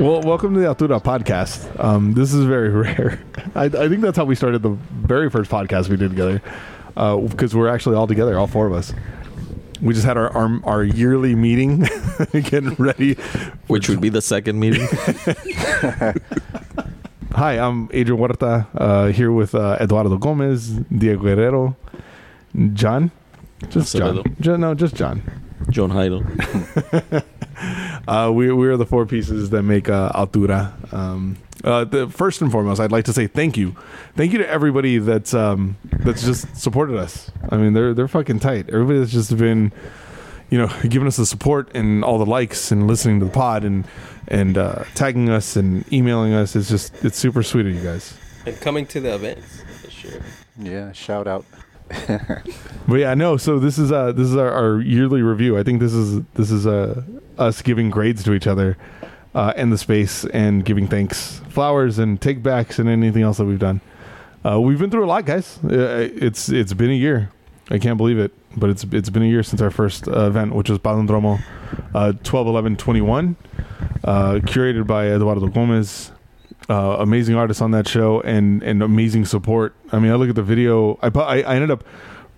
Well, welcome to the Altura podcast. Um, this is very rare. I, I think that's how we started the very first podcast we did together, because we're actually all together, all four of us. We just had our our, our yearly meeting, getting ready. Which would be the second meeting. Hi, I'm Adrian Huerta uh, here with uh, Eduardo Gomez, Diego Guerrero, John. Just John. Acevedo. No, just John. John Heidel. Uh, we, we are the four pieces that make uh, Altura. Um, uh, the, first and foremost, I'd like to say thank you, thank you to everybody that's um, that's just supported us. I mean, they're they're fucking tight. Everybody that's just been, you know, giving us the support and all the likes and listening to the pod and and uh, tagging us and emailing us. It's just it's super sweet of you guys. And coming to the events, for sure. Yeah, shout out. But yeah, no. So this is uh this is our, our yearly review. I think this is this is uh us giving grades to each other, uh, and the space and giving thanks, flowers and take backs and anything else that we've done. Uh, we've been through a lot, guys. Uh, it's it's been a year. I can't believe it, but it's it's been a year since our first uh, event, which was Palindromo, uh, 12, 11, 21, uh, curated by Eduardo Gomez. Uh, amazing artists on that show and and amazing support. I mean, I look at the video. I I, I ended up.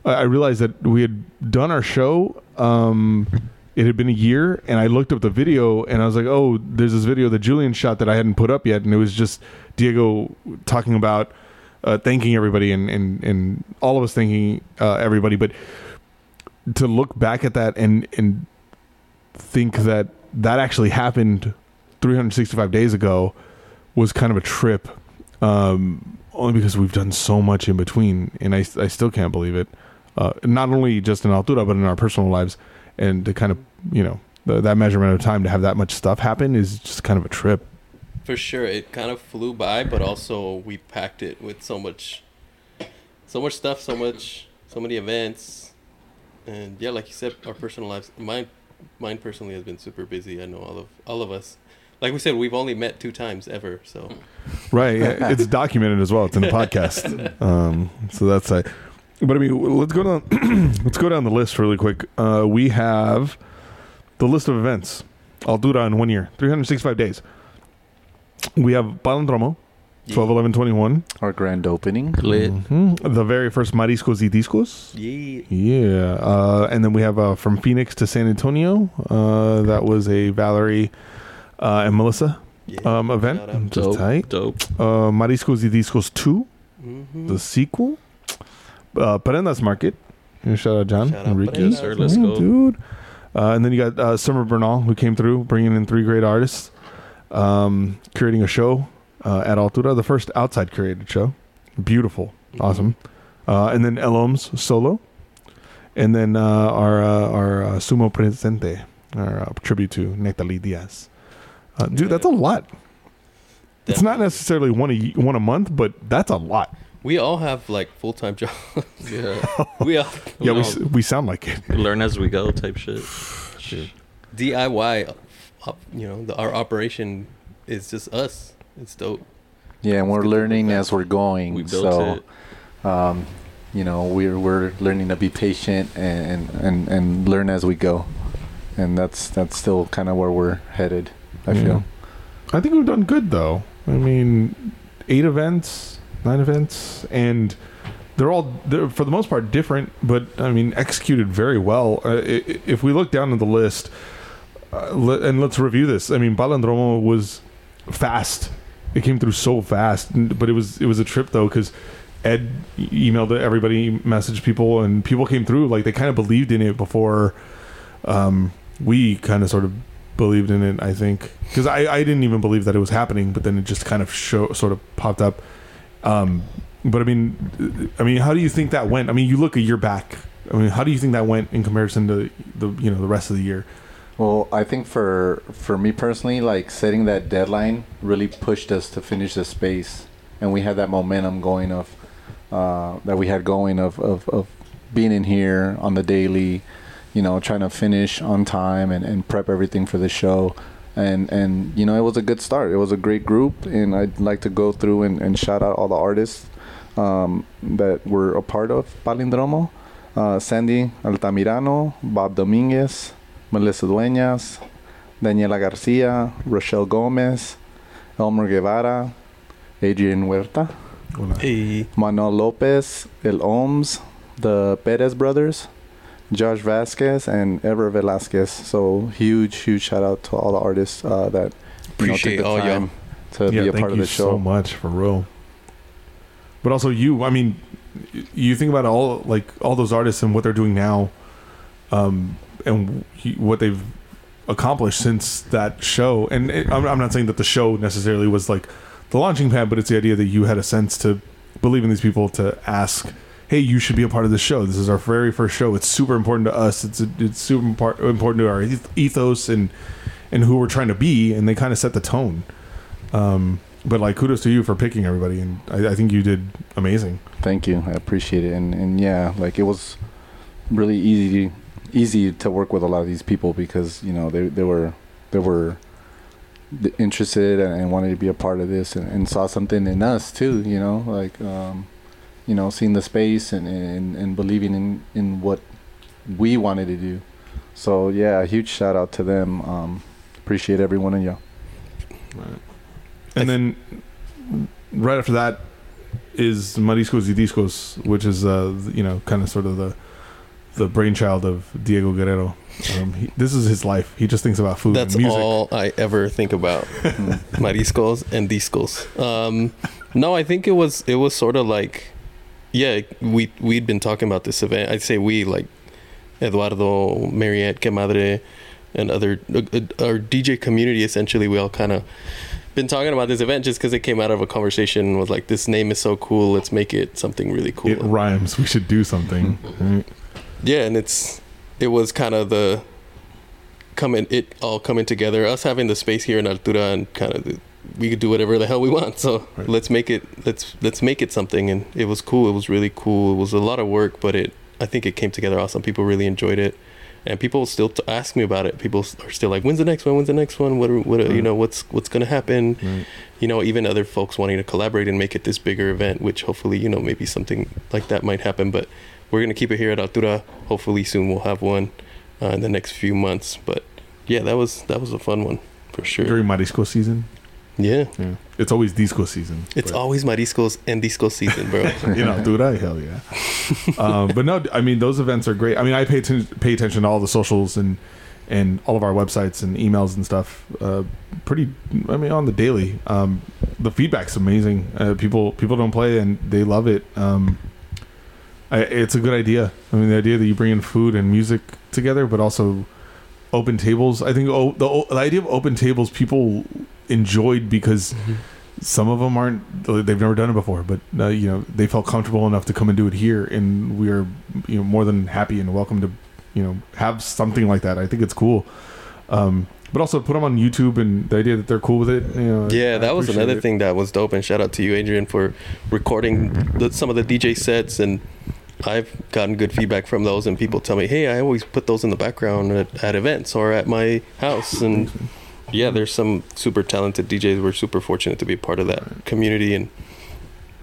I I realized that we had done our show. Um, it had been a year, and I looked up the video, and I was like, "Oh, there's this video that Julian shot that I hadn't put up yet," and it was just Diego talking about uh, thanking everybody, and and and all of us thanking uh, everybody. But to look back at that and and think that that actually happened 365 days ago was kind of a trip. Um, only because we've done so much in between, and I, I still can't believe it. Uh, not only just in Altura, but in our personal lives, and to kind of you know the, that measurement of time to have that much stuff happen is just kind of a trip. For sure, it kind of flew by, but also we packed it with so much, so much stuff, so much, so many events, and yeah, like you said, our personal lives. Mine, mine personally has been super busy. I know all of all of us. Like we said, we've only met two times ever, so Right. it's documented as well. It's in the podcast. Um, so that's like, but I mean, let's go down. let's go down the list really quick. Uh, we have the list of events. Altura in one year, 365 days. We have Palindromo, 12, 11, 21. Our grand opening. Lit. Mhm. The very first Mariscos y Discos. yeah. Yeah. Uh, and then we have uh, from Phoenix to San Antonio. Uh, that was a Valerie uh, and Melissa yeah. um, event. Shout out. Just Dope. tight. Dope. Uh, Mariscos y Discos 2. Mhm. the sequel. Uh, Prendas Market. Shout out John Shout out Enriquez. Let's go. dude. Uh, and then you got uh, Summer Bernal, who came through, bringing in three great artists, um, curating a show uh, at Altura, the first outside curated show. Beautiful, awesome. Uh, and then Eloms solo, and then uh, our uh, our uh, Sumo Presente, our uh, tribute to Nectali Diaz. Uh, dude, that's a lot. It's not necessarily one a one a month, but that's a lot. We all have like full time jobs. Yeah. we all Yeah, we, No. s- we sound like it. Learn as we go type shit. Shit. DIY. Op, you know, the, our operation is just us. It's dope. Yeah, and we're good to look learning as we're going. We built so, it. um, you know, we're we're learning to be patient and and and learn as we go, and that's that's still kind of where we're headed. I Yeah. feel. I think we've done good though. I mean, eight events, nine events, and they're all they're, for the most part different, but I mean executed very well. Uh, if we look down at the list, uh, and let's review this. I mean, Palindromo was fast. It came through so fast, but it was it was a trip though because Ed emailed everybody, messaged people, and people came through like they kind of believed in it before um, we kind of sort of believed in it. I think because I, I didn't even believe that it was happening, but then it just kind of show sort of popped up. Um, but I mean, I mean, how do you think that went? I mean, you look a year back. I mean, how do you think that went in comparison to the you know the rest of the year? Well, I think for for me personally, like setting that deadline really pushed us to finish the space, and we had that momentum going of uh, that we had going of, of of being in here on the daily, you know, trying to finish on time and, and prep everything for the show. And and you know, it was a good start. It was a great group, and I'd like to go through and, and shout out all the artists um, that were a part of Palindromo. Uh, Sandy Altamirano, Bob Dominguez, Melissa Dueñas, Daniela Garcia, Rochelle Gomez, Elmer Guevara, Adrian Huerta, Hola. Hey, Manuel Lopez, El Ohms, the Perez brothers, Josh Vasquez, and Ever Velasquez. So huge, huge shout out to all the artists uh, that you know, Appreciate the all y'all. time to yeah, be a part of the show. so much for real. But also you, I mean, you think about all like all those artists and what they're doing now, um, and he, what they've accomplished since that show. And it, I'm, I'm not saying that the show necessarily was like the launching pad, but it's the idea that you had a sense to believe in these people to ask. Hey, you should be a part of this show. This is our very first show. It's super important to us. It's it's super important to our ethos and and who we're trying to be. And they kind of set the tone. Um, but like kudos to you for picking everybody, and I, I think you did amazing. Thank you. I appreciate it. And and yeah, like it was really easy easy to work with a lot of these people because you know they they were they were interested and, and wanted to be a part of this and, and saw something in us too. You know, like um, you know, seeing the space and, and and believing in in what we wanted to do. So yeah, a huge shout out to them. Um, appreciate every one of you. And then right after that is Mariscos y Discos, which is uh you know kind of sort of the the brainchild of Diego Guerrero. Um, he, this is his life. He just thinks about food That's and music. all I ever think about. Mariscos and discos. Um, no, I think it was it was sort of like, yeah, we we'd been talking about this event. I'd say we like Eduardo, Mariette, Que Madre, and other uh, uh, our DJ community. Essentially, we all kind of been talking about this event just because it came out of a conversation. Was like, this name is so cool. Let's make it something really cool. It rhymes. We should do something. Right? Yeah, and it's it was kind of the coming it all coming together. Us having the space here in Altura and kind of the, we could do whatever the hell we want. So Right. let's make it let's let's make it something. And it was cool. It was really cool. It was a lot of work, but it I think it came together awesome. People really enjoyed it. And people still t- ask me about it. People are still like, "When's the next one? When's the next one? What? Are, what? Are, you know, what's what's gonna happen?" Right. You know, even other folks wanting to collaborate and make it this bigger event, which hopefully, you know, maybe something like that might happen. But we're gonna keep it here at Altura. Hopefully, soon we'll have one uh, in the next few months. But yeah, that was that was a fun one for sure. During my Marisco season, Yeah, yeah, it's always disco season. it's but- always mariscos and disco season, bro. you know, dude, I hell yeah. um, but no, I mean those events are great. I mean, I pay atten- pay attention to all the socials and and all of our websites and emails and stuff. Uh, pretty, I mean, on the daily. Um, the feedback's amazing. Uh, people people don't play and they love it. Um, I, it's a good idea. I mean, the idea that you bring in food and music together, but also open tables. I think oh, the, the idea of open tables people enjoyed because some of them aren't they've never done it before but uh, you know they felt comfortable enough to come and do it here and we are you know more than happy and welcome to you know have something like that i think it's cool um but also put them on youtube and the idea that they're cool with it you know Yeah, I that was another it. thing that was dope. And shout out to you, Adrian, for recording the, some of the DJ sets. And I've gotten good feedback from those. And people tell me, hey, I always put those in the background at, at events or at my house. And yeah, there's some super talented DJs. We're super fortunate to be a part of that community. And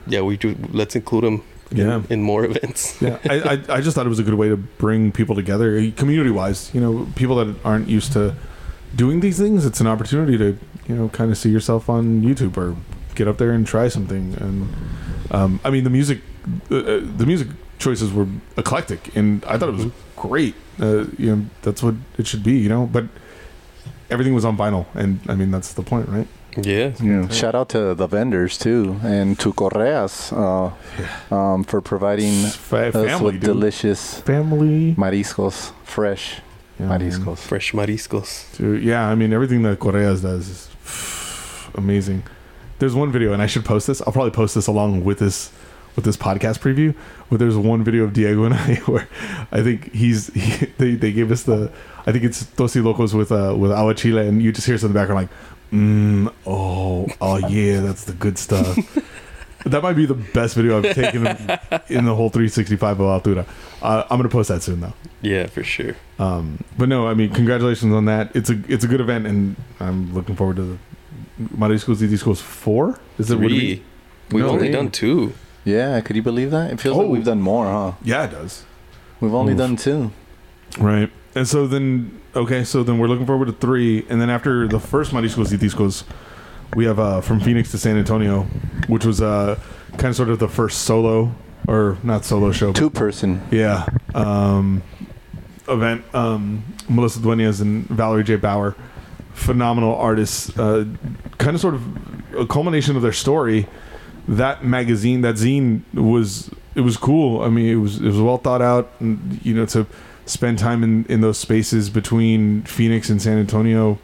yeah, we do. Let's include them yeah in, in more events. yeah I, I i just thought it was a good way to bring people together community wise you know people that aren't used to doing these things it's an opportunity to you know kind of see yourself on youtube or get up there and try something and um, i mean the music uh, uh, the music choices were eclectic and i thought it was great uh, you know that's what it should be you know but everything was on vinyl and i mean that's the point right Yeah. Yeah. Shout out to the vendors too, and to Correas uh, um, for providing Fa- us family with dude. delicious family mariscos, fresh Yeah, man. mariscos. Fresh mariscos. Dude, yeah, I mean everything that Correas does is amazing. There's one video, and I should post this. I'll probably post this along with this with this podcast preview. But there's one video of Diego and I where I think he's he, they they gave us the I think it's Tostilocos with uh with Agua Chile, and you just hear us in the background like, mm, oh oh yeah, that's the good stuff. that might be the best video I've taken in the whole 365 of Altura. Uh, I'm gonna post that soon though. Yeah, for sure. Um, but no, I mean, congratulations on that. It's a it's a good event, and I'm looking forward to the Mariscos y Discos four. Is it what we- Three. We've No, only three. done two. Yeah, could you believe that? It feels like Oh. we've done more, huh? Yeah, it does. We've only Oof. done two. Right, and so then okay, so then we're looking forward to three, and then after the first Mariscos y Discos, we have uh, from Phoenix to San Antonio, which was uh, kind of sort of the first solo or not solo show, Two person. yeah, um, event. Um, Melissa Duenas and Valerie J. Bauer, phenomenal artists. Uh, kind of sort of a culmination of their story. That magazine, that zine was it was cool. I mean, it was it was well thought out, and you know to spend time in in those spaces between Phoenix and San Antonio.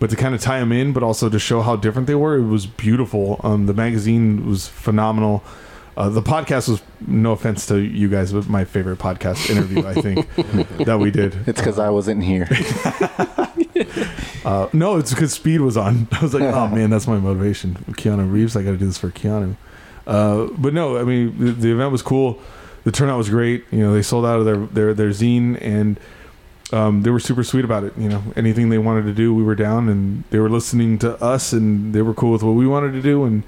But to kind of tie them in, but also to show how different they were, it was beautiful. Um, the magazine was phenomenal. Uh, the podcast was, no offense to you guys, but my favorite podcast interview, I think, that we did. It's because I wasn't here. Uh, no, it's because Speed was on. I was like, oh man, that's my motivation. Keanu Reeves, I got to do this for Keanu. Uh, but no, I mean, the, the event was cool. The turnout was great. You know, they sold out of their their their zine, and um, they were super sweet about it. You know, anything they wanted to do, we were down, and they were listening to us, and they were cool with what we wanted to do, and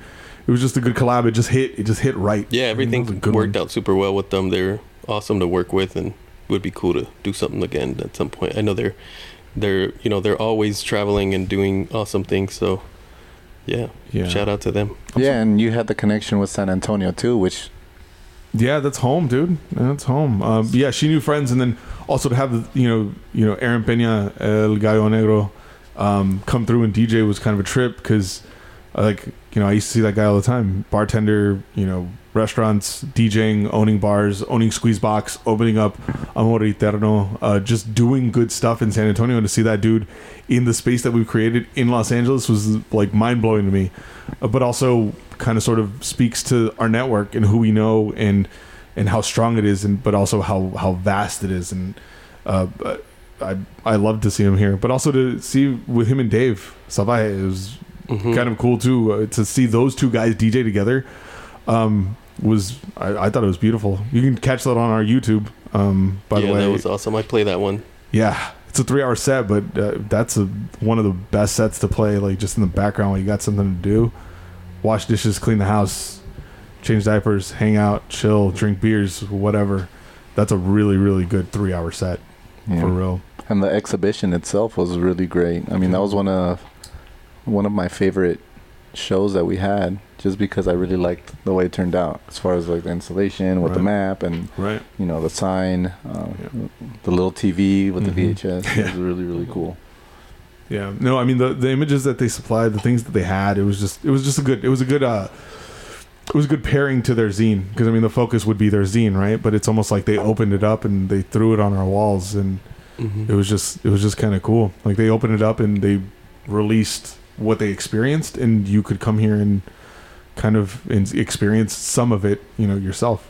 it was just a good collab. It just hit. It just hit right. Yeah, I mean, everything good worked one. out super well with them. They're awesome to work with, and would be cool to do something again at some point. I know they're they're you know they're always traveling and doing awesome things. So yeah, Yeah. shout out to them. yeah, and you had the connection with San Antonio too, which Yeah, that's home, dude. That's home. Um, yeah, she knew friends, and then also to have you know, you know, Aaron Pena, El Gallo Negro, um, come through and DJ was kind of a trip because, like, you know, I used to see that guy all the time. Bartender, you know, restaurants, DJing, owning bars, owning Squeeze Box, opening up Amor Eterno, uh, just doing good stuff in San Antonio. And to see that dude in the space that we've created in Los Angeles was like mind blowing to me, uh, but also kind of sort of speaks to our network and who we know and and how strong it is, and but also how how vast it is. And uh, I I love to see him here, but also to see with him and Dave it was Mhm. kind of cool too uh, to see those two guys DJ together. Um, was I, I thought it was beautiful. You can catch that on our YouTube. Um, by yeah, the way, that was awesome. I play that one. yeah, it's a three-hour set, but uh, that's a, one of the best sets to play. Like just in the background while you got something to do, wash dishes, clean the house, change diapers, hang out, chill, drink beers, whatever. That's a really, really good three-hour set yeah. for real. and the exhibition itself was really great. I mean, that was one of one of my favorite shows that we had, just because I really liked the way it turned out, as far as like the installation with the map and Right. you know the sign, uh, the little TV with Mhm. the VHS. It was really really cool. Yeah. No, I mean the the images that they supplied, the things that they had, it was just it was just a good it was a good uh it was a good pairing to their zine because I mean the focus would be their zine, right? But it's almost like they opened it up and they threw it on our walls and Mhm. it was just it was just kind of cool. Like they opened it up and they released what they experienced and you could come here and kind of in- experience some of it, you know, yourself.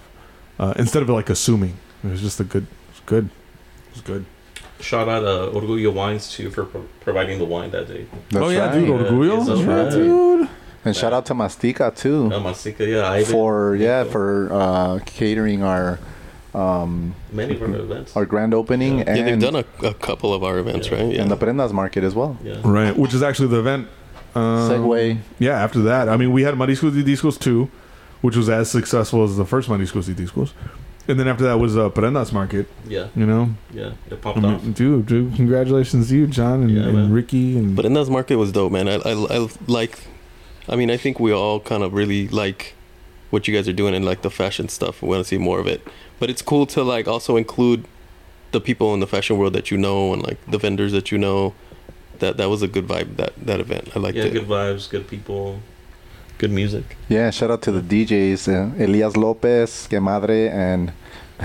Uh, instead of like assuming. It was just a good it was good. It was good. Shout out uh, Orgullo Wines too for pro- providing the wine that day. That's oh yeah, right. dude, Orgullo. That's yeah, right. dude. And shout out to Mastica too Uh, Masika, yeah, I for yeah for uh, catering our um, many of our events. our grand opening Yeah. yeah, they've done a, a couple of our events, Yeah. right? Yeah. and the Prendas market as well. yeah. Right, which is actually the event. Um, Segue. Yeah, after that, I mean, we had Mariscos y Discos 2, which was as successful as the first Mariscos y Discos. And then after that was uh, Prendas Market, Yeah, you know? yeah, it I popped off. mean, dude, dude, congratulations to you, John, and, Yeah, and. Ricky. and But in that market was dope, man. I, I, I like, I mean, I think we all kind of really like what you guys are doing and like the fashion stuff. We want to see more of it. But it's cool to like also include the people in the fashion world that you know and like the vendors that you know. That that was a good vibe that that event. I liked Yeah, it. Yeah, good vibes, good people, good music. Yeah, shout out to the DJs, uh, Elias Lopez, Que Madre, and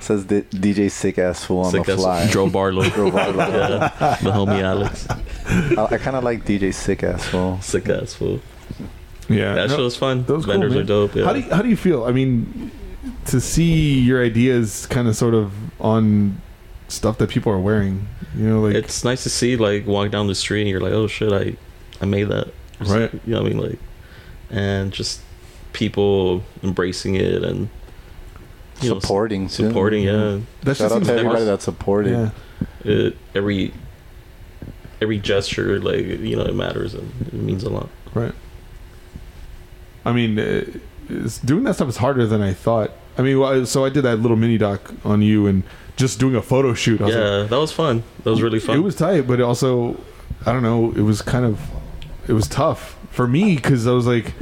says the DJ Sick Ass Fool on Sick the as fly. Joe Barlow. Joe Barlow. yeah, the homie Alex, I, I kind of like DJ Sick Ass Fool. sick ass fool. yeah. That no, show was fun. Those was cool, Vendors are dope. Yeah. How do you, how do you feel? I mean, to see your ideas kind of sort of on stuff that people are wearing, you know, like it's nice to see like walk down the street and you're like, oh shit, I, I made that. Just, Right. You know what I mean? Like, and just people embracing it and you supporting, too. supporting. Yeah. that Shout just out to everybody awesome. that supported. Yeah. It, every every gesture, like you know, it matters and it means a lot. Right. I mean, uh, it's, doing that stuff is harder than I thought. I mean, so I did that little mini doc on you, and just doing a photo shoot. I was like, Yeah, that was fun. That was really fun. It was tight, but also, I don't know. It was kind of, it was tough for me because I was like,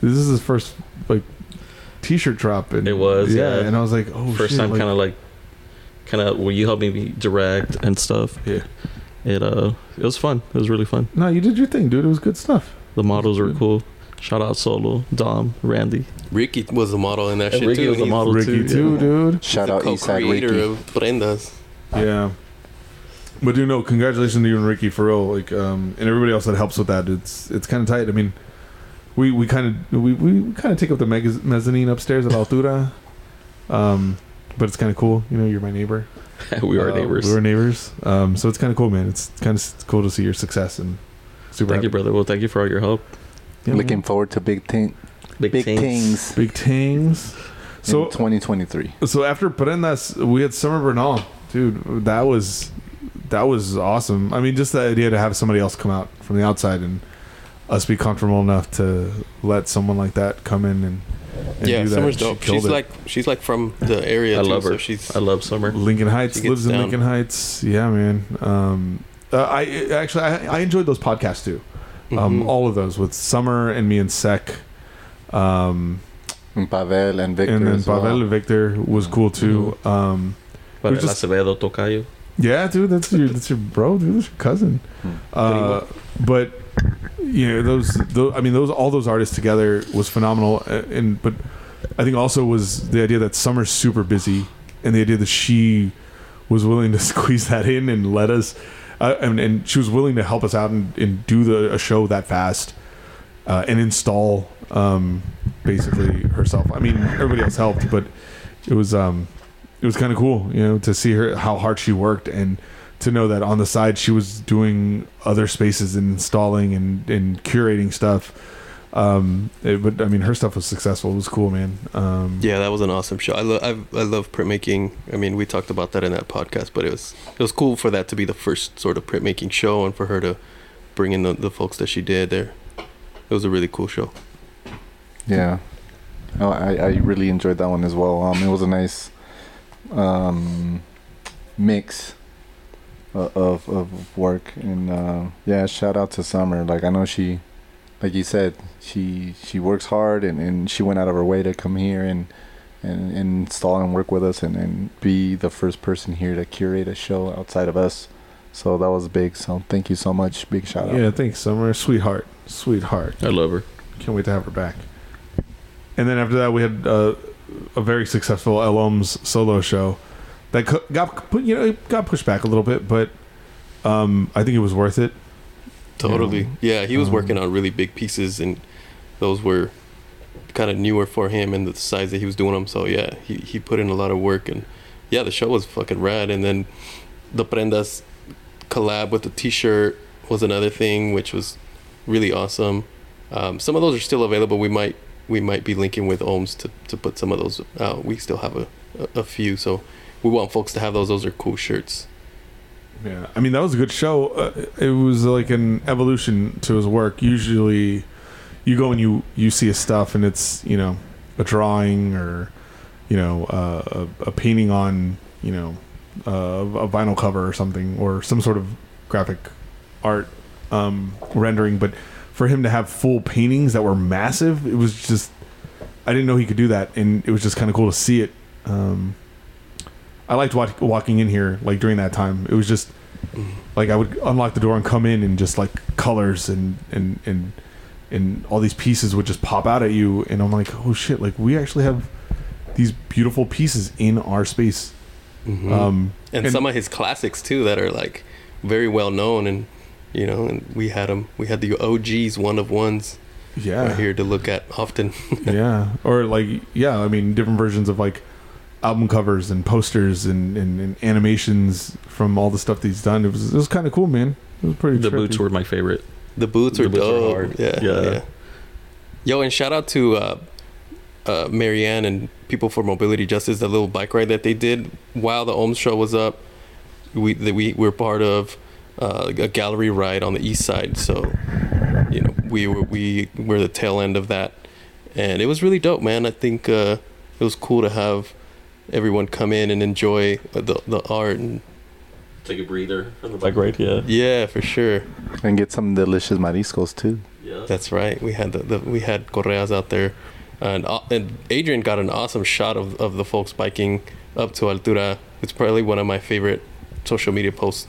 this is his first like t-shirt drop, and It was, yeah. and I was like, oh, first shit, time like- kind of like kind of where you helped me direct and stuff Yeah. it uh it was fun it was really fun No, you did your thing, dude. It was good stuff. the models were cool shout out solo dom randy Ricky was a model in that And shit Ricky too. was a model Ricky too, too, yeah. dude. Shout the out Eastside co-creator Ricky. of Prendas. Yeah. But dude, no, congratulations to you and Ricky for real. Like, um, and everybody else that helps with that. It's it's kind of tight. I mean, we we kind of we, we kind of take up the mez- mezzanine upstairs at Altura. Um, but it's kind of cool. You know, you're my neighbor. we are Uh, neighbors We were neighbors. Um, so it's kind of cool, man. It's kind of cool to see your success and super. thank you happy. brother well thank you for all your help Yeah, Looking man. forward to big thing, big, big things. things big things. So 2023. So after Prendas, we had Summer Bernal, dude. That was that was awesome. I mean, just the idea to have somebody else come out from the outside and us be comfortable enough to let someone like that come in and, and Yeah, do that. Summer's She dope. killed She's it. like she's like from the area. i too, love so her she's i love summer Lincoln Heights She gets lives in. Lincoln Heights. Yeah, man. Um, uh, I actually I, I enjoyed those podcasts too. Um, Mhm. all of those with Summer and me and Sec. Um, And Pavel and Victor. and then as well. Pavel and Victor was cool too. Um, Para was el just- Acevedo Tocayo. Yeah, dude, that's your that's your bro, dude, that's your cousin. Hmm. Uh, but you know those, those, I mean, those all those artists together was phenomenal. uh, And but I think also was the idea that Summer's super busy, and the idea that she was willing to squeeze that in and let us, uh, and, and she was willing to help us out and, and do the a show that fast, uh, and install um, basically herself. I mean, everybody else helped, but it was um, it was kind of cool, you know, to see her how hard she worked and to know that on the side she was doing other spaces and installing and, and curating stuff. Um, it, but I mean, her stuff was successful. It was cool, man. Um, Yeah, that was an awesome show. I love I, I love printmaking. I mean, we talked about that in that podcast, but it was it was cool for that to be the first sort of printmaking show and for her to bring in the, the folks that she did there. It was a really cool show. Yeah. Oh, I, I really enjoyed that one as well. Um, it was a nice um, mix of, of work. And uh, yeah, shout out to Summer. Like, I know she, like you said, she she works hard and, and she went out of her way to come here and, and, and install and work with us and, and be the first person here to curate a show outside of us. So that was big. So thank you so much. Big shout out. yeah. Thanks, Summer. Sweetheart, sweetheart. i love her Can't wait to have her back. And then after that, we had uh, a very successful Elom's solo show that got you know, got pushed back a little bit, but um, I think it was worth it. Totally. Yeah, he was Um, working on really big pieces, and those were kind of newer for him and the size that he was doing them. So yeah, he he put in a lot of work, and yeah, the show was fucking rad. And then the Prendas collab with the T-shirt was another thing, which was really awesome. Um, some of those are still available. We might we might be linking with Ohms to, to put some of those out. We still have a, a, a few, so we want folks to have those. Those are cool shirts. Yeah, I mean that was a good show. Uh, it was like an evolution to his work. Usually, you go and you you see his stuff, and it's you know a drawing or you know uh, a, a painting on you know uh, a vinyl cover or something, or some sort of graphic art um, rendering. But for him to have full paintings that were massive, it was just I didn't know he could do that, and it was just kind of cool to see it. Um, I liked walk, walking in here like during that time. It was just like I would unlock the door and come in and just like colors and and and and all these pieces would just pop out at you and I'm like, "Oh shit, like we actually have these beautiful pieces in our space." Mhm. Um and, and- some of his classics too that are like very well known and you know and we had them we had the og's one of ones yeah. right here to look at often yeah or like yeah i mean different versions of like album covers and posters and, and, and animations from all the stuff that he's done. It was it was kind of cool man. It was pretty the trippy. boots were my favorite. The boots The are boots are dope. hard. Yeah, Yeah. yeah. Yo and shout out to uh uh marianne and people for mobility justice that little bike ride that they did while the ohms show was up. We that we were part of uh, a gallery ride on the east side. So you know we were we were the tail end of that. And it was really dope man. I think uh it was cool to have everyone come in and enjoy the the art and Take a breather from the bike ride. Yeah. yeah, for sure. And get some delicious mariscos too. Yeah. That's right. We had the, the we had correas out there, and uh, and Adrian got an awesome shot of, of the folks biking up to Altura. It's probably one of my favorite social media posts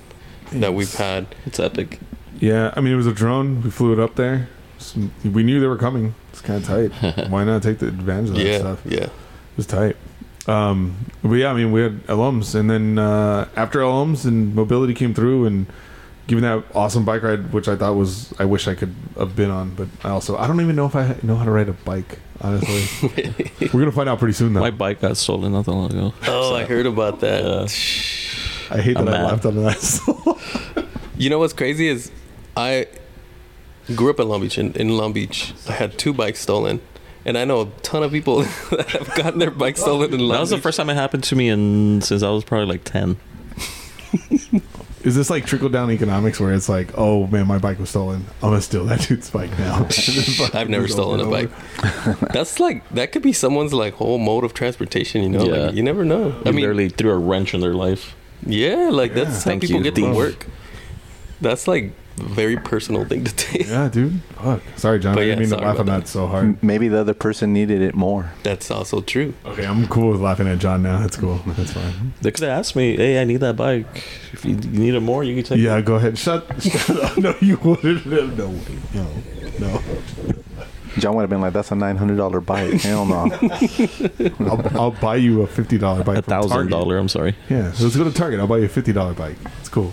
that we've had. It's epic. Yeah, I mean it was a drone. We flew it up there. We knew they were coming. It's kind of tight. Why not take the advantage of that Yeah, stuff? yeah. It was tight. Um, but yeah, I mean, we had alums, and then uh, after alums and mobility came through, and giving that awesome bike ride, which I thought was, I wish I could have been on, but I also, I don't even know if I know how to ride a bike. Honestly, we're gonna find out pretty soon, though. My bike got stolen not that long ago. Oh, I heard about that. Yeah. I hate I'm that I mad. laughed on that. You know what's crazy is I grew up in Long Beach. In, in Long Beach, I had two bikes stolen, and I know a ton of people that have gotten their bike stolen in Long That was the first time it happened to me and since I was probably like ten. Is this like trickle down economics where it's like, oh man, my bike was stolen. I'm gonna steal that dude's bike now. I've never stolen a bike. That's like that could be someone's like whole mode of transportation. You know, Yeah. like, you never know. I I mean, literally threw a wrench in their life. yeah, like Yeah. that's how Thank people you, get to work. That's like a very personal thing to take. Yeah, dude. Fuck. Sorry, John. But I didn't mean to laugh on about that so hard. Maybe the other person needed it more. That's also true. Okay, I'm cool with laughing at John now. That's cool. That's fine. They could have asked me, "Hey, I need that bike. If you, you need it more, you can take Yeah, it." go ahead. Shut. shut up. No, you wouldn't. have. No, way. no, no. John would have been like, "That's a nine hundred dollar bike." Hell no. I'll, I'll buy you a fifty dollar bike. A thousand dollar. I'm sorry. Yeah, so let's go to Target. I'll buy you a fifty dollar bike. It's cool.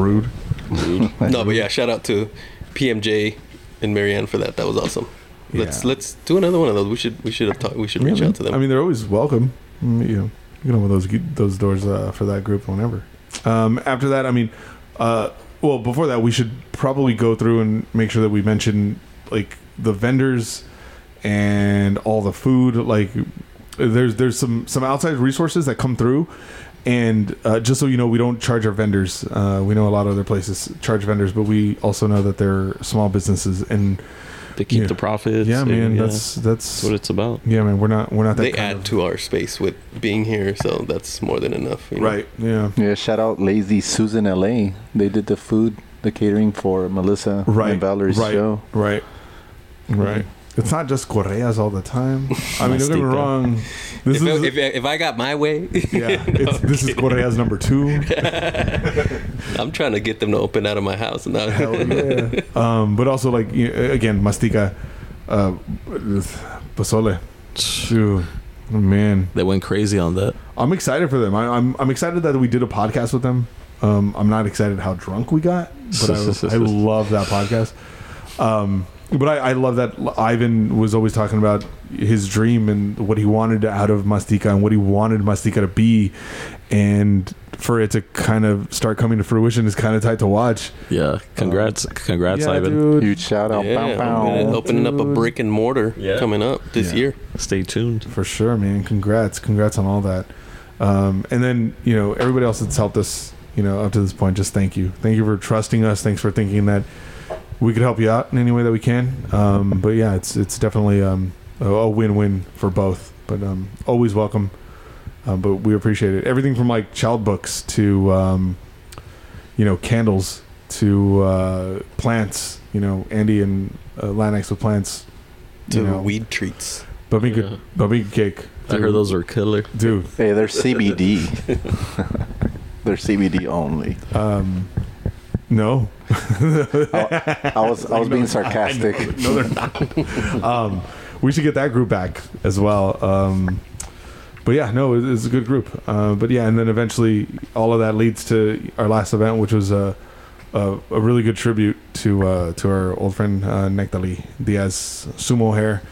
Rude. rude. No, but yeah, shout out to PMJ and Marianne for that. That was awesome. Let's Yeah. let's do another one of those. We should we should have talked. We should reach Yeah, out to them. I mean, they're always welcome. Mm, You know, you know, those those doors uh, for that group whenever. Um, after that, I mean, uh, well, before that, we should probably go through and make sure that we mention like the vendors and all the food. Like, there's there's some some outside resources that come through. And uh, just so you know, we don't charge our vendors. Uh, we know a lot of other places charge vendors, but we also know that they're small businesses. And They keep Yeah. the profits. yeah, and, man, yeah, that's that's that's what it's about. yeah, man. We're not we're not that they add of- to our space with being here, so that's more than enough. you know? Right. Yeah. Yeah, shout out Lazy Susan LA. They did the food, the catering for Melissa Right, and Valerie's right. show. Right. Right. It's not just Correas all the time. I mean, don't get me wrong. This If, is if, if I got my way, yeah. It's, this is Correas number two. I'm trying to get them to open out of my house. And now, Hell yeah. Um, but also like you again, mastica, uh, pozole. Dude, oh, man, They went crazy on that. I'm excited for them. I, I'm I'm excited that we did a podcast with them. Um, I'm not excited how drunk we got, but I, I love that podcast. Um, but I, I love that Ivan was always talking about his dream and what he wanted out of Mastika and what he wanted Mastika to be, and for it to kind of start coming to fruition is kind of tight to watch. Yeah. Congrats, congrats, yeah, Ivan. dude. Huge shout out. yeah, Bow, bow. opening- opening up a brick and mortar Yeah. coming up this Yeah. year. Stay tuned. For sure, man. Congrats, congrats on all that. Um, and then you know everybody else that's helped us, you know, up to this point. Just thank you, thank you for trusting us. Thanks for thinking that we could help you out in any way that we can. Um, but yeah, it's it's definitely um, a, a win-win for both. But um, always welcome. Um, but we appreciate it. Everything from like child books to um, you know candles to uh, plants. You know, Andy and uh, Lanex with plants. To You know, weed treats. Bumika, Yeah. Bumika cake. I heard those are killer. dude. Hey, they're CBD. they're CBD only. Um, no. I was I was being sarcastic. No, they're not. um, we should get that group back as well. Um, but yeah, no, it- it's a good group. Uh, but yeah, and then eventually all of that leads to our last event, which was a a, a really good tribute to uh, to our old friend uh, Nectali Diaz, sumo hair,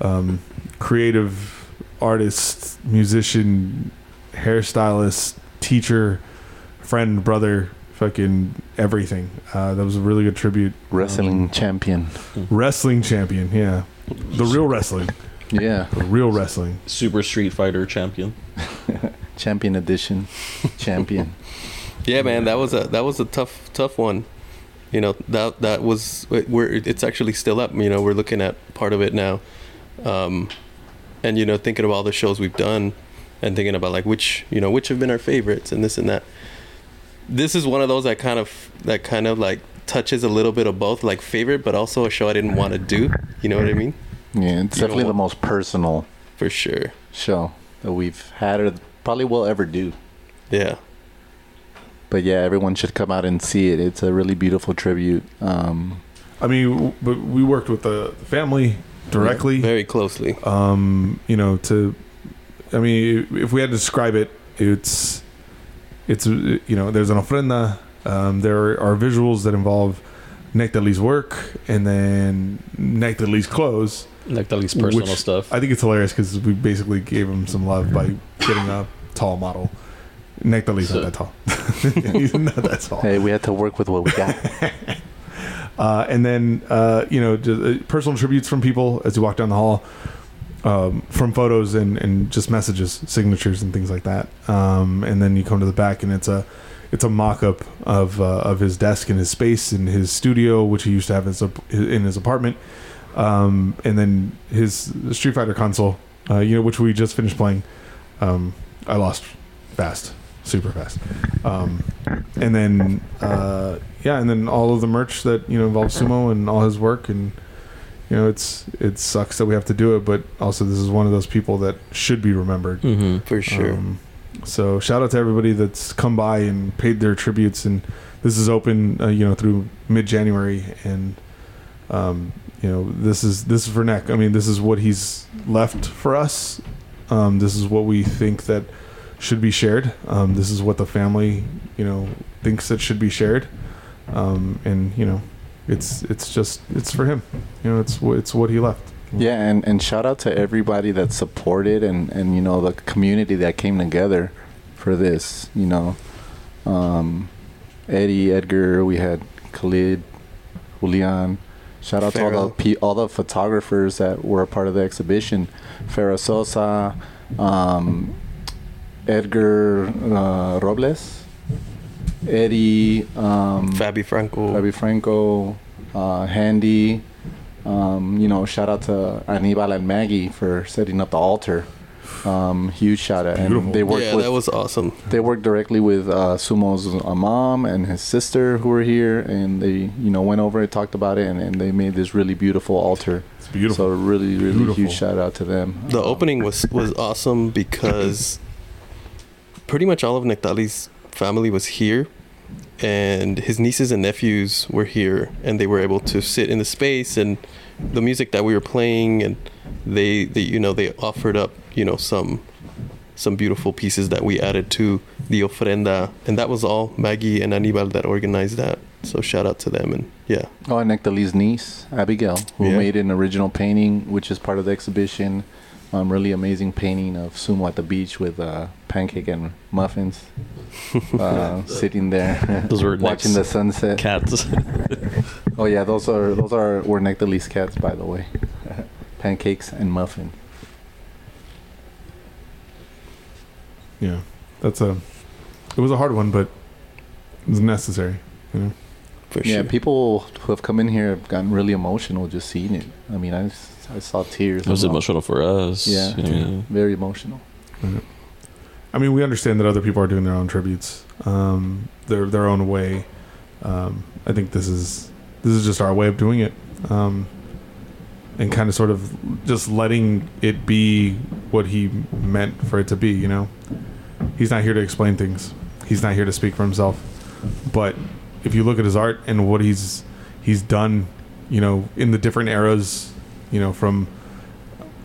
um, creative artist, musician, hairstylist, teacher, friend, brother, fucking everything. Uh, that was a really good tribute. Wrestling champion. Wrestling champion, yeah, the real wrestling, Yeah, the real wrestling. Super Street Fighter champion. champion edition. Champion. Yeah, man, that was a that was a tough tough one. You know that that was we're it's actually still up. You know we're looking at part of it now. Um, and you know thinking of all the shows we've done and thinking about like which you know which have been our favorites and this and that this is one of those that kind of that kind of like touches a little bit of both like favorite but also a show i didn't want to do you know what i mean Yeah, it's You know definitely the most personal for sure show that we've had or probably will ever do. yeah But yeah, everyone should come out and see it. It's a really beautiful tribute. Um, I mean, but we worked with the family directly. very closely um, you know, to, I mean, if we had to describe it, it's, it's, you know, there's an ofrenda. Um, there are visuals that involve Nectali's work and then Nectali's clothes. Nectali's personal Which- stuff. I think it's hilarious because we basically gave him some love by getting a tall model. Nectali's So- not that tall. He's not that tall. hey, we had to work with what we got. Uh, and then uh, you know just, uh, personal tributes from people as you walk down the hall um, from photos and, and just messages signatures and things like that. Um, and then you come to the back and it's a it's a mock-up of uh, of his desk and his space in his studio which he used to have his, in his apartment. Um, and then his Street Fighter console uh, you know which we just finished playing. Um, I lost fast super fast. Um, and then uh, yeah, and then all of the merch that you know involves sumo and all his work, and you know it's it sucks that we have to do it, but also this is one of those people that should be remembered. mm-hmm. for sure Um, so shout out to everybody that's come by and paid their tributes, and this is open, uh, you know, through mid January, and um, you know this is this is for Neck. I mean, this is what he's left for us. Um, this is what we think that should be shared. Um, this is what the family, you know, thinks that should be shared. Um, and you know, it's it's just it's for him. You know, it's it's what he left. Yeah, and, and shout out to everybody that supported and, and you know the community that came together for this. You know, um, Eddie, Edgar, we had Khalid, Julian. Shout out to all the all the photographers that were a part of the exhibition. Farah Sosa, um, Edgar uh, Robles, Eddie, um, fabi franco Fabi Franco, uh, Handy. Um, you know, shout out to Anibal and Maggie for setting up the altar. Um, huge shout out, Beautiful. and they worked yeah with that was awesome they worked directly with uh, Sumo's uh, mom and his sister who were here, and they you know went over and talked about it, and, and they made this really beautiful altar. It's beautiful. So really, really Beautiful. huge shout out to them. The Um, opening was was awesome because pretty much all of Nectali's family was here, and his nieces and nephews were here, and they were able to sit in the space and the music that we were playing, and they, they you know they offered up you know some some beautiful pieces that we added to the ofrenda, and that was all Maggie and Anibal that organized that. So shout out to them, and yeah, Oh, and Nectali's niece, Abigail, who Yeah. made an original painting, which is part of the exhibition. Um, really amazing painting of Sumo at the beach with uh, pancake and muffins, uh, sitting there, Those were watching Nick's the sunset. cats. Oh yeah, those are those are were Nectali's cats, by the way. Pancakes and muffin. yeah, that's a. It was a hard one, but it was necessary. You know. for Yeah, sure. people who have come in here have gotten really emotional just seeing it. I mean, I, s- I saw tears. It was emotional for us. Yeah. I mean, Very emotional. I mean, we understand that other people are doing their own tributes, um, their their own way. Um, I think this is this is just our way of doing it, um, and kind of sort of just letting it be what he meant for it to be. You know, he's not here to explain things. He's not here to speak for himself. But if you look at his art and what he's he's done, you know, in the different eras, you know, from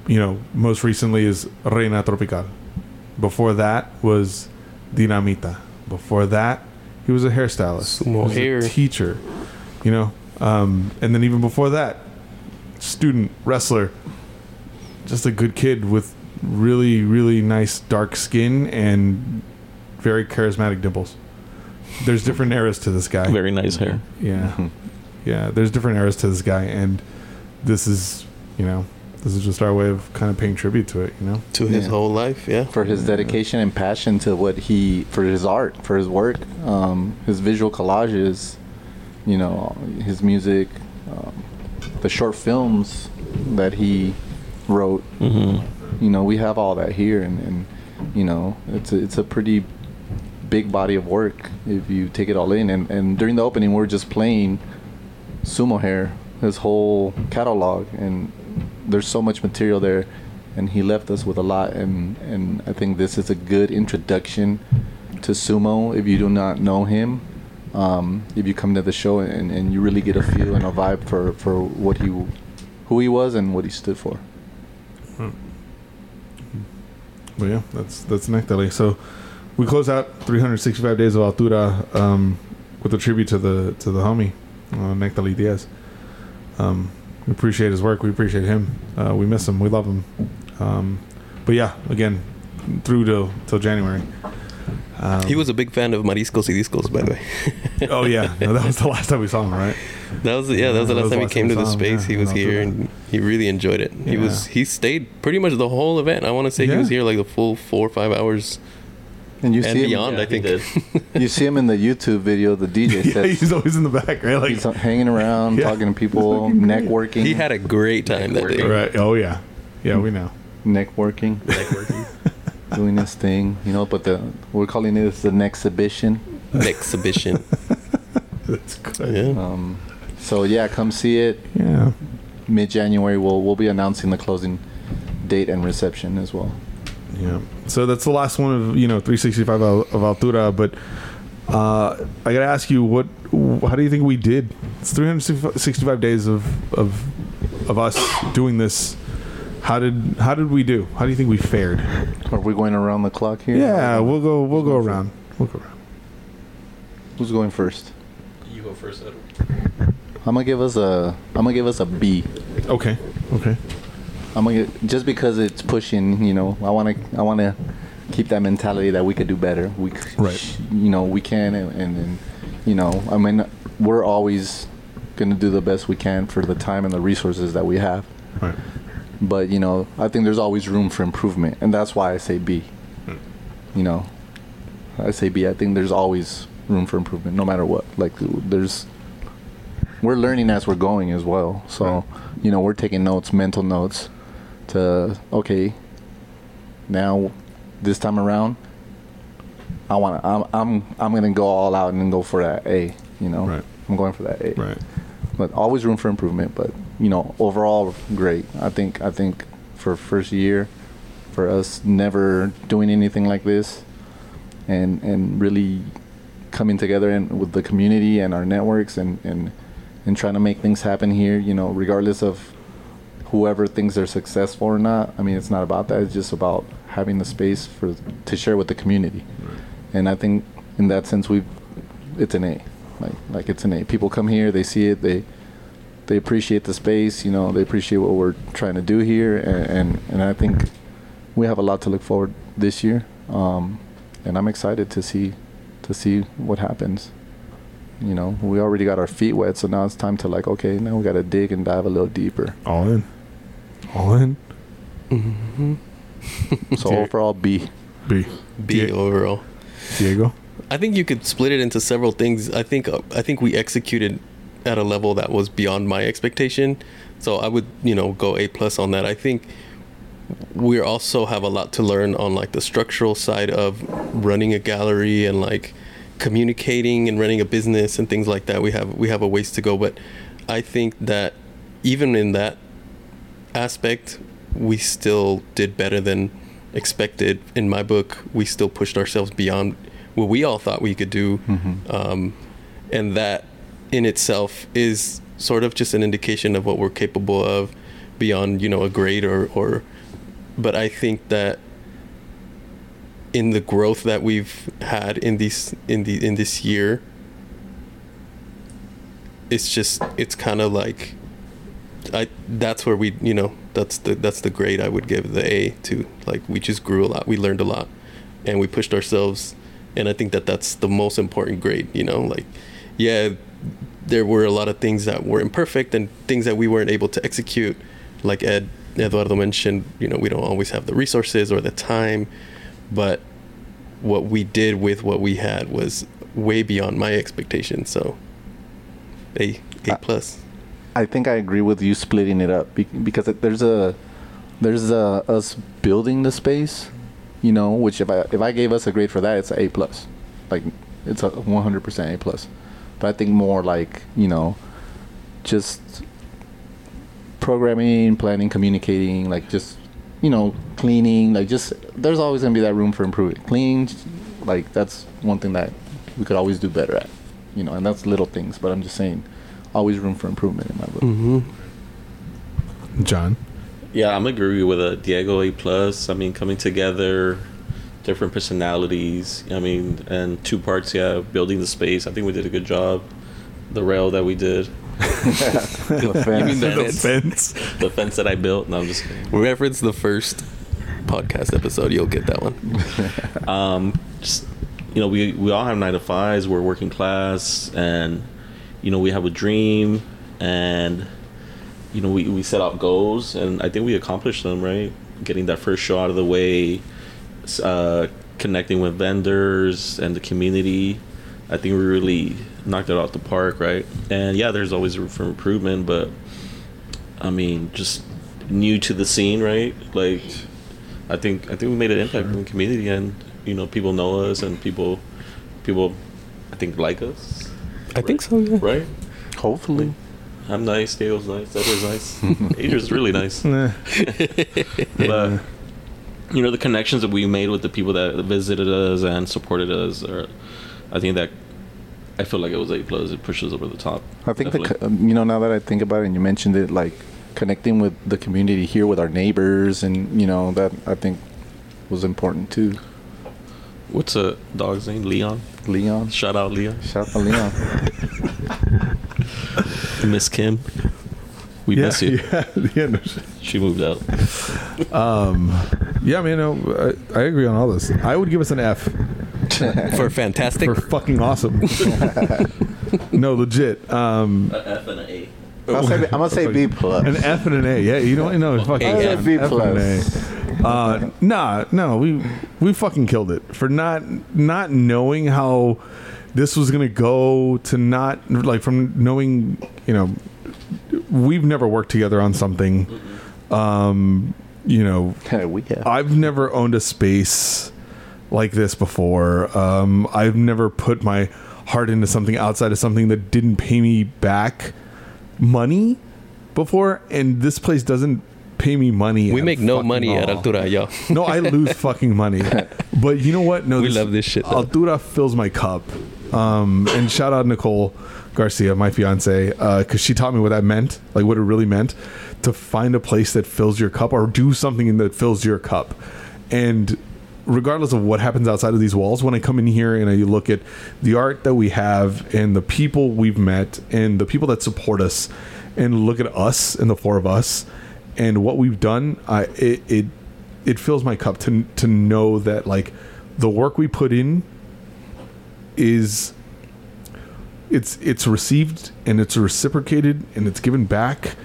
you know, most recently is Reina Tropical. Before that was Dinamita. Before that, he was a hairstylist. Sumo he was hair. a teacher. You know, um, and then even before that, student wrestler. Just a good kid with really, really nice dark skin and very charismatic dimples. There's different eras to this guy. very nice hair. Yeah, Mhm. yeah. There's different eras to this guy, and this is, you know, this is just our way of kind of paying tribute to it. You know. to his Yeah. whole life, yeah. For his dedication and passion to what he, for his art, for his work, um, his visual collages, you know, his music, um, the short films that he wrote. hmm You know, we have all that here, and, and you know, it's a, it's a pretty big body of work if you take it all in. And, and during the opening, we are just playing Sumo Hair, his whole catalog, and there's so much material there. And he left us with a lot, and, and I think this is a good introduction to Sumo if you do not know him. Um, if you come to the show and, and you really get a feel and a vibe for, for what he, who he was and what he stood for. But yeah, that's that's Nectali. So we close out 365 days of Altura um, with a tribute to the to the homie uh, Nectali Diaz. Um, we appreciate his work. We appreciate him. Uh, we miss him. We love him. Um, but yeah, again, through till till January. Um, He was a big fan of Mariscos y Discos, by the way. oh yeah, no, that was the last time we saw him, right? That was yeah, that was the Yeah, last time he came to the we saw him, space. yeah, he was here and he really enjoyed it. He was he stayed pretty much the whole event. I want to say he was here like the full four or five hours And you and see him, beyond. Yeah, I think. you see him in the YouTube video, the DJ yeah, sets. he's always in the back, right? Like He's hanging around, Yeah. talking to people, networking. he had a great time that day. right. Oh yeah, yeah, we know. networking, Networking. doing this thing, you know. But the we're calling it the exhibition. Exhibition. That's good. Yeah. Um, so yeah, come see it. Yeah. Mid January, we'll we'll be announcing the closing date and reception as well. Yeah. So that's the last one of you know 365 of Altura, but uh, I gotta ask you, what? How do you think we did? It's 365 days of of of us doing this. How did how did we do? How do you think we fared? Are we going around the clock here? Yeah, we'll go we'll go around. We'll go around. Who's going first? You go first, Edward. I'm gonna give us a I'm gonna give us a B. Okay. Okay. I'm gonna just because it's pushing. You know, I want to I want to keep that mentality that we could do better. We Right. You know, we can, and, and, and you know, I mean, we're always gonna do the best we can for the time and the resources that we have. Right. But you know, I think there's always room for improvement, and that's why I say B. Hmm. You know, I say B. I think there's always room for improvement, no matter what. Like there's, we're learning as we're going as well. So, Right. you know, we're taking notes, mental notes, to okay. Now, this time around, I want to. I'm I'm I'm gonna go all out and go for that A. You know, Right. I'm going for that A Right. but always room for improvement. But you know, overall, great. I think I think for first year, for us never doing anything like this, and and really coming together and with the community and our networks and and and trying to make things happen here. You know, regardless of whoever thinks they're successful or not. I mean, it's not about that. It's just about having the space for to share with the community. And I think in that sense, we it's an A. Like like it's an A. People come here, they see it, they they appreciate the space. You know, they appreciate what we're trying to do here, and and, and I think we have a lot to look forward this year. Um, and I'm excited to see to see what happens. You know, we already got our feet wet, so now it's time to like, okay, now we got to dig and dive a little deeper. All in. All in. hmm So Okay. overall, B. B. B Die- overall. Diego. I think you could split it into several things. I think uh, I think we executed at a level that was beyond my expectation. So I would, you know, go A plus on that. I think we also have a lot to learn on like the structural side of running a gallery and like communicating and running a business and things like that. We have we have a ways to go, but I think that even in that aspect, we still did better than expected. In my book, we still pushed ourselves beyond what we all thought we could do, Mhm. um, and that in itself is sort of just an indication of what we're capable of beyond you know a grade or or. But I think that in the growth that we've had in these in the in this year it's just it's kind of like I that's where we you know that's the that's the grade I would give the A to like we just grew a lot we learned a lot and we pushed ourselves and I think that that's the most important grade you know like yeah there were a lot of things that were imperfect and things that we weren't able to execute. Like Ed Eduardo mentioned you know we don't always have the resources or the time but what we did with what we had was way beyond my expectations so A A Uh, plus I think I agree with you splitting it up be- because there's a there's uh, us building the space, you know, which if I if I gave us a grade for that, it's a A plus, like it's a 100% A plus. But I think more like you know, just programming, planning, communicating, like just you know, cleaning, like just there's always gonna be that room for improvement. Clean, like that's one thing that we could always do better at, you know, and that's little things. But I'm just saying, always room for improvement in my book. Mm-hmm. John. Yeah, I'm agree with a Diego A plus. I mean, coming together, different personalities. I mean, and two parts. Yeah, building the space. I think we did a good job. The rail that we did, The You fence. mean the The fence? fence. the fence that I built. No, I'm just kidding. Reference the first podcast episode. You'll get that one. um, just you know, we we all have nine to fives. We're working class, and you know, we have a dream, and you know, we we set out goals, and I think we accomplished them. Right, getting that first show out of the way, uh, connecting with vendors and the community. I think we really knocked it out the park, right? And yeah, there's always room for improvement, but I mean, just new to the scene, right? Like, I think I think we made an impact in the community, and you know, people know us, and people, people, I think like us, I think so. Yeah. right? Hopefully. I'm nice, Dale's nice, Edward's nice, Adrian's really nice, Nah. but you know, the connections that we made with the people that visited us and supported us, are, I think that. I feel like it was A plus. It pushes over the top. I think the, co- um, you know now that I think about it, and you mentioned it, like connecting with the community here with our neighbors, and you know that I think was important too. What's a dog's name? Leon. Leon, Shout out Leon. shout out to Leon. Miss Kim. We yeah, miss you. Yeah, yeah, no. She moved out. Um, yeah, man, no, I, I agree on all this. I would give us an F For fantastic. for fucking awesome. no, legit. Um, An F and an A. I'm gonna say, I'm gonna say B plus. an F and an A. Yeah, you don't know. Fucking A, F, B F and an A. Uh, nah, no, we we fucking killed it for not not knowing how this was gonna go to not like from knowing you know we've never worked together on something. Um, you know, we have. I've never owned a space like this before. Um, I've never put my heart into something outside of something that didn't pay me back money before, and this place doesn't pay me money. we make no money at. Altura, yo. No, I lose fucking money. But you know what? No, We love this shit, though. Altura fills my cup. Um, and shout out Nicole Garcia, my fiance, because she taught me what that meant, like what it really meant, to find a place that fills your cup or do something that fills your cup. And regardless of what happens outside of these walls, when I come in here and I look at the art that we have and the people we've met and the people that support us, and look at us and the four of us and what we've done, I it it, it fills my cup to to know that like the work we put in is it's it's received and it's reciprocated and it's given back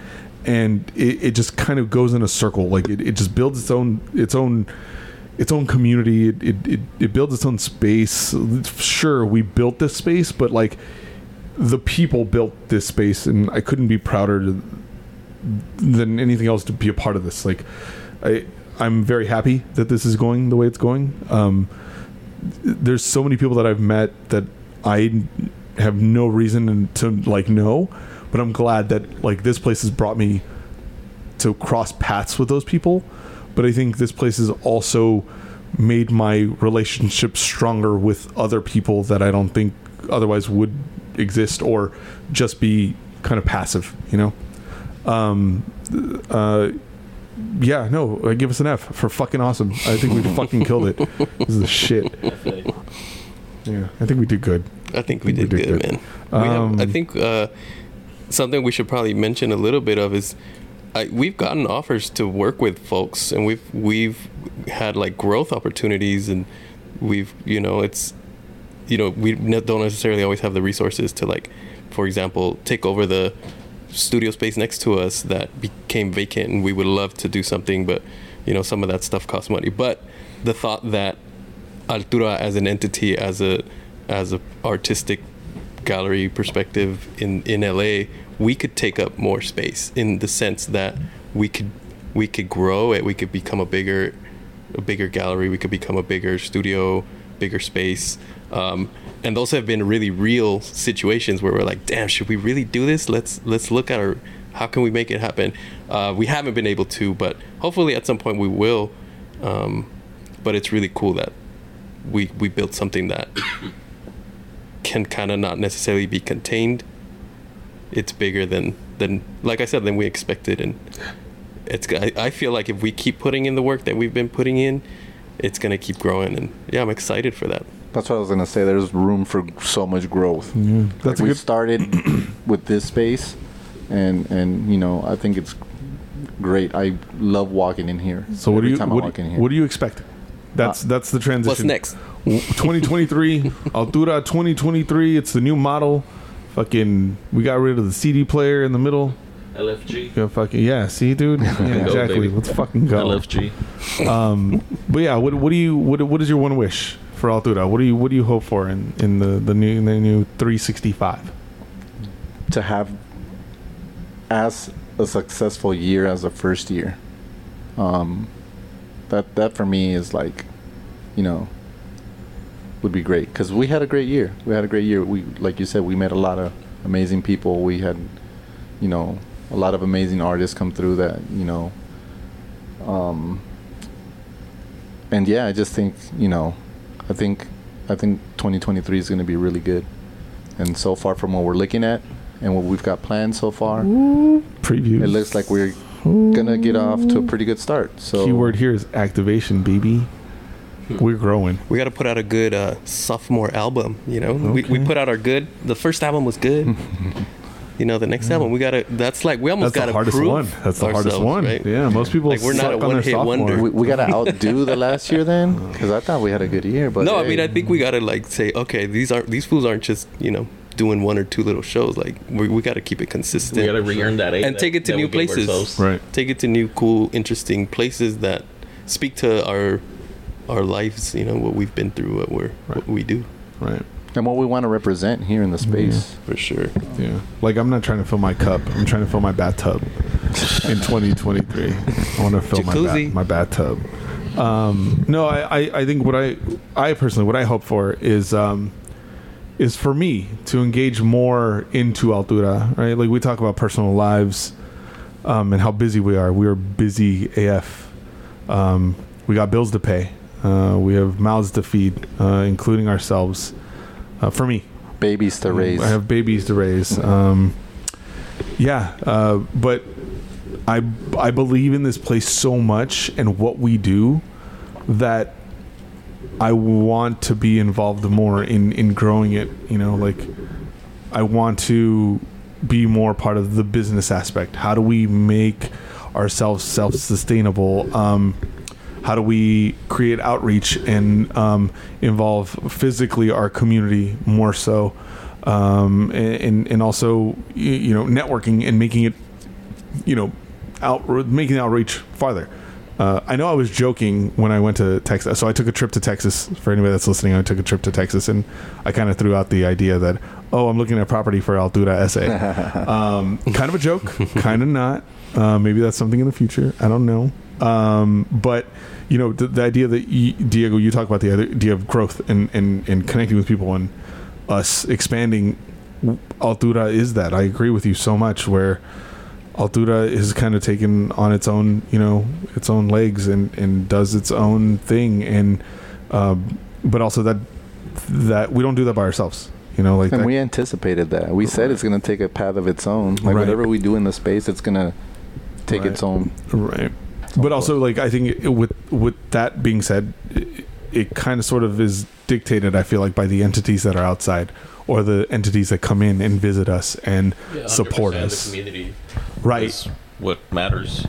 and it, it just kind of goes in a circle. Like it, it just builds its own its own its own community. It, it, it, it builds its own space. Sure we built this space but like the people built this space and i couldn't be prouder to, than anything else to be a part of this like i i'm very happy that this is going the way it's going um there's so many people that I've met that I have no reason to like know, but I'm glad that like this place has brought me to cross paths with those people. But I think this place has also made my relationship stronger with other people that I don't think otherwise would exist or just be kind of passive, you know. Um, uh, yeah, no, uh, give us an F for fucking awesome. I think we fucking killed it. This is the shit. Yeah, I think we did good. I think we We did, did good, good. man. We have, I Um, think uh, something we should probably mention a little bit of is I, we've gotten offers to work with folks, and we've we've had like growth opportunities, and we've you know it's you know we don't necessarily always have the resources to like, for example, take over the studio space next to us that became vacant, and we would love to do something, but you know some of that stuff costs money. But the thought that Altura as an entity, as a as a artistic gallery perspective in in LA, we could take up more space in the sense that we could we could grow it. We could become a bigger, a bigger gallery. We could become a bigger studio, bigger space. Um, and those have been really real situations where we're like, damn, should we really do this? Let's let's look at our how can we make it happen. Uh, we haven't been able to, but hopefully at some point we will. Um, but it's really cool that we we built something that can kind of not necessarily be contained. It's bigger than than like I said than we expected, and it's I, I feel like if we keep putting in the work that we've been putting in, it's gonna keep growing, and yeah, I'm excited for that. That's what I was gonna say. There's room for so much growth. Yeah, that's Like, we good. started with this space, and and you know I think it's great. I love walking in here. So what do you time I what, walk in do- here. what do you expect? That's that's the transition. What's next? 2023 Altura 2023. It's the new model. Fucking, we got rid of the CD player in the middle. LFG. Yeah, fucking yeah. See, dude. Yeah, exactly. baby. Let's fucking go. LFG. Um, but yeah, what, what do you what what is your one wish for Altura? What do you what do you hope for in, in the the new the new 365? to have as a successful year as the first year. Um, that that for me is like, you know, would be great because we had a great year. We had a great year. We like you said, we met a lot of amazing people. We had, you know, a lot of amazing artists come through that you know. Um, and yeah, I just think you know, I think I think 2023 is going to be really good. And so far from what we're looking at and what we've got planned so far, Previews. it looks like we're gonna get off to a pretty good start. So Keyword here is activation, baby. We're growing. We got to put out a good uh, sophomore album. You know, we, we put out our good. The first album was good. you know, the next album we gotta. That's like we almost That's got the to hardest prove one. That's the hardest ourselves, one. right? Yeah, most people Like, we're not suck a on their one-hit wonder. we, we gotta outdo the last year then, because I thought we had a good year. But no, I mean I think we gotta like say, okay, these aren't these fools aren't just you know doing one or two little shows. Like we, we got to keep it consistent. We gotta re-earn that And that- take it to new places. Right. Take it to new, cool, interesting places that speak to our our lives. You know what we've been through, what we're what we do Right. And what we want to represent here in the space. for sure. Yeah. Like I'm not trying to fill my cup. I'm trying to fill my bathtub in 2023. I want to fill my Jacuzzi. bat, my bathtub. Um, no, I, I, I think what I I personally what I hope for is um, is for me to engage more into Altura. Right. Like we talk about personal lives um, and how busy we are. We are busy AF. Um, we got bills to pay. Uh, we have mouths to feed, uh, including ourselves. Uh, for me, Babies to raise. I have babies to raise. Um, yeah, uh, but I I believe in this place so much and what we do that I want to be involved more in in growing it. You know, like I want to be more part of the business aspect. How do we make ourselves self sustainable? Um, how do we create outreach and um, involve physically our community more so um, and, and also you know networking and making it you know out making the outreach farther uh, I know I was joking when I went to Texas. So I took a trip to Texas. For anybody that's listening, I took a trip to Texas, and I kind of threw out the idea that, oh, I'm looking at property for Altura SA. um, kind of a joke, kind of not. Uh, maybe that's something in the future. I don't know. Um, but you know, the, the idea that you, Diego, you talk about the idea of growth and, and, and connecting with people and us expanding. Altura is that. I agree with you so much. Where Altura is kind of taken on its own, you know, its own legs and, and does its own thing, and um, but also that that we don't do that by ourselves, you know, like and that, we anticipated that. We said it's going to take a path of its own. Like Right. whatever we do in the space, it's going to take Right. its own. right. But also, like I think it, with with that being said, it, it kind of sort of is dictated. I feel like by the entities that are outside or the entities that come in and visit us and support us. The community Right. is what matters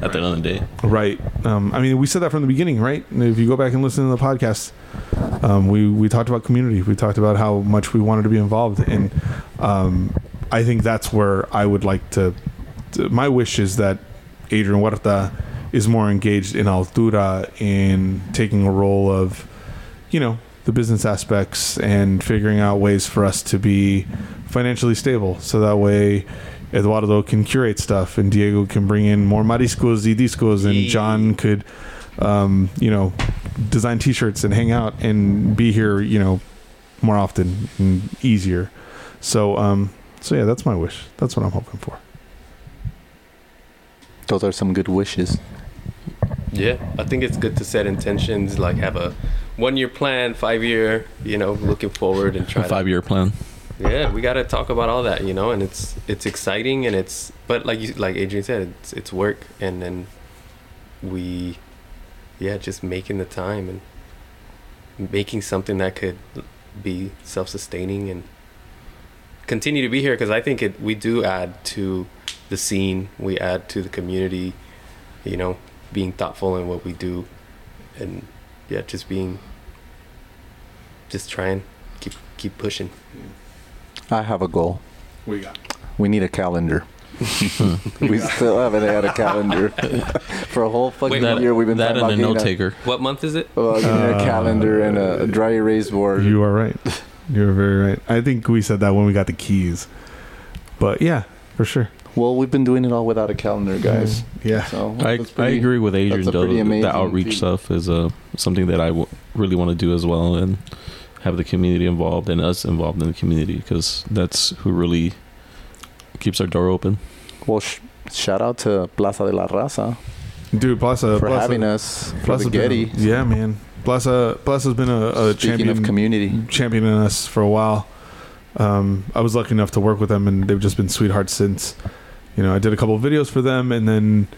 at the end of the day. Right. Um, I mean, we said that from the beginning, right? If you go back and listen to the podcast, um, we we talked about community. We talked about how much we wanted to be involved, and um, I think that's where I would like to. to- my wish is that Adrian Huerta is more engaged in Altura in taking a role of, you know, the business aspects and figuring out ways for us to be financially stable. So that way, Eduardo can curate stuff, and Diego can bring in more Mariscos y Discos, and John could, um, you know, design T-shirts and hang out and be here, you know, more often and easier. So, um, so yeah, that's my wish. That's what I'm hoping for. Those are some good wishes. Yeah, I think it's good to set intentions, like have a one year plan, five year, you know, looking forward and try five year plan. Yeah, we got to talk about all that, you know, and it's it's exciting and it's but like you like Adrian said, it's it's work and then we yeah, just making the time and making something that could be self-sustaining and continue to be here because I think it we do add to the scene, we add to the community, you know, being thoughtful in what we do and yeah, just being just trying keep keep pushing. I have a goal. We got. We need a calendar. we still haven't had a calendar for a whole fucking Wait, year. We've been that talking and a note taker. What month is it? well, getting a Uh, calendar and a, a dry erase board. You are right. You are very right. I think we said that when we got the keys, but yeah, for sure, well, we've been doing it all without a calendar, guys. Yeah. So I, that's I agree with Adrian that's though. The, outreach feat. stuff is uh, something that I w- really want to do as well, and have the community involved and us involved in the community because that's who really keeps our door open. Well, sh- shout out to Plaza de la Raza dude. Plaza for Plaza, having us for Plaza's the been Getty. yeah, man. Plaza Plaza's been a, a champion of community, championing us for a while. Um, I was lucky enough to work with them, and they've just been sweethearts since. You know, I did a couple of videos for them, and then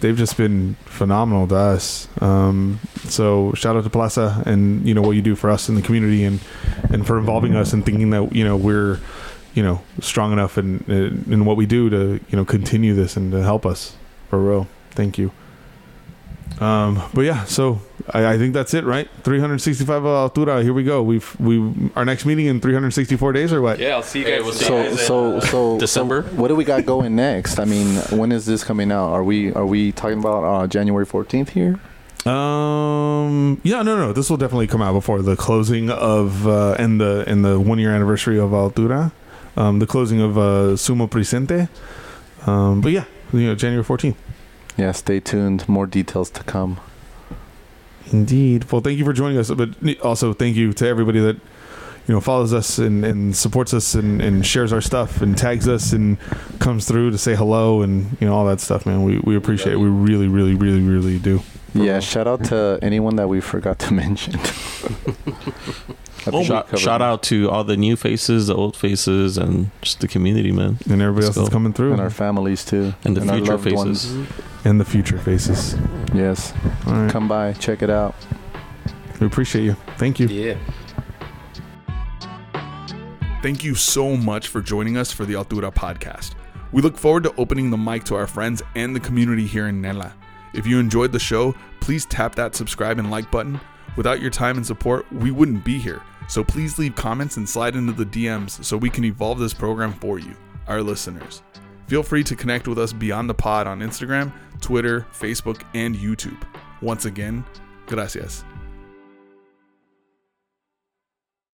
they've just been phenomenal to us. Um, so shout out to Plaza and you know what you do for us in the community, and and for involving us and thinking that you know we're you know strong enough in in what we do to you know continue this and to help us for real. Thank you. Um, but yeah, so I, I think that's it, right? 365 Altura. Here we go. We've we our next meeting in 364 days or what? Yeah, I'll see you Hey, guys. we'll see so you guys so so December? So what do we got going next? I mean, when is this coming out? Are we are we talking about uh, January fourteenth here? Um. Yeah. No. No. This will definitely come out before the closing of uh, and the and the one year anniversary of Altura. Um. The closing of uh, Sumo Presente. Um. But yeah. You know, January 14th. Yeah, stay tuned. More details to come. Indeed. Well, thank you for joining us, but also thank you to everybody that you know follows us and, and supports us and, and shares our stuff and tags us and comes through to say hello and you know all that stuff, man. We we appreciate it. We really, really, really, really do. Yeah, shout out to anyone that we forgot to mention. I oh, think we shout, covered shout out to all the new faces, the old faces, and just the community, man, And everybody Let's else is go. coming through and our families too, and the our future loved faces. ones. and the future faces. Yes, All right. come by, check it out. We appreciate you. Thank you. Yeah. Thank you so much for joining us for the Altura podcast. We look forward to opening the mic to our friends and the community here in Nela. If you enjoyed the show, please tap that subscribe and like button. Without your time and support, we wouldn't be here. So please leave comments and slide into the DMs so we can evolve this program for you, our listeners. Feel free to connect with us beyond the pod on Instagram, Twitter, Facebook, and YouTube. Once again, gracias.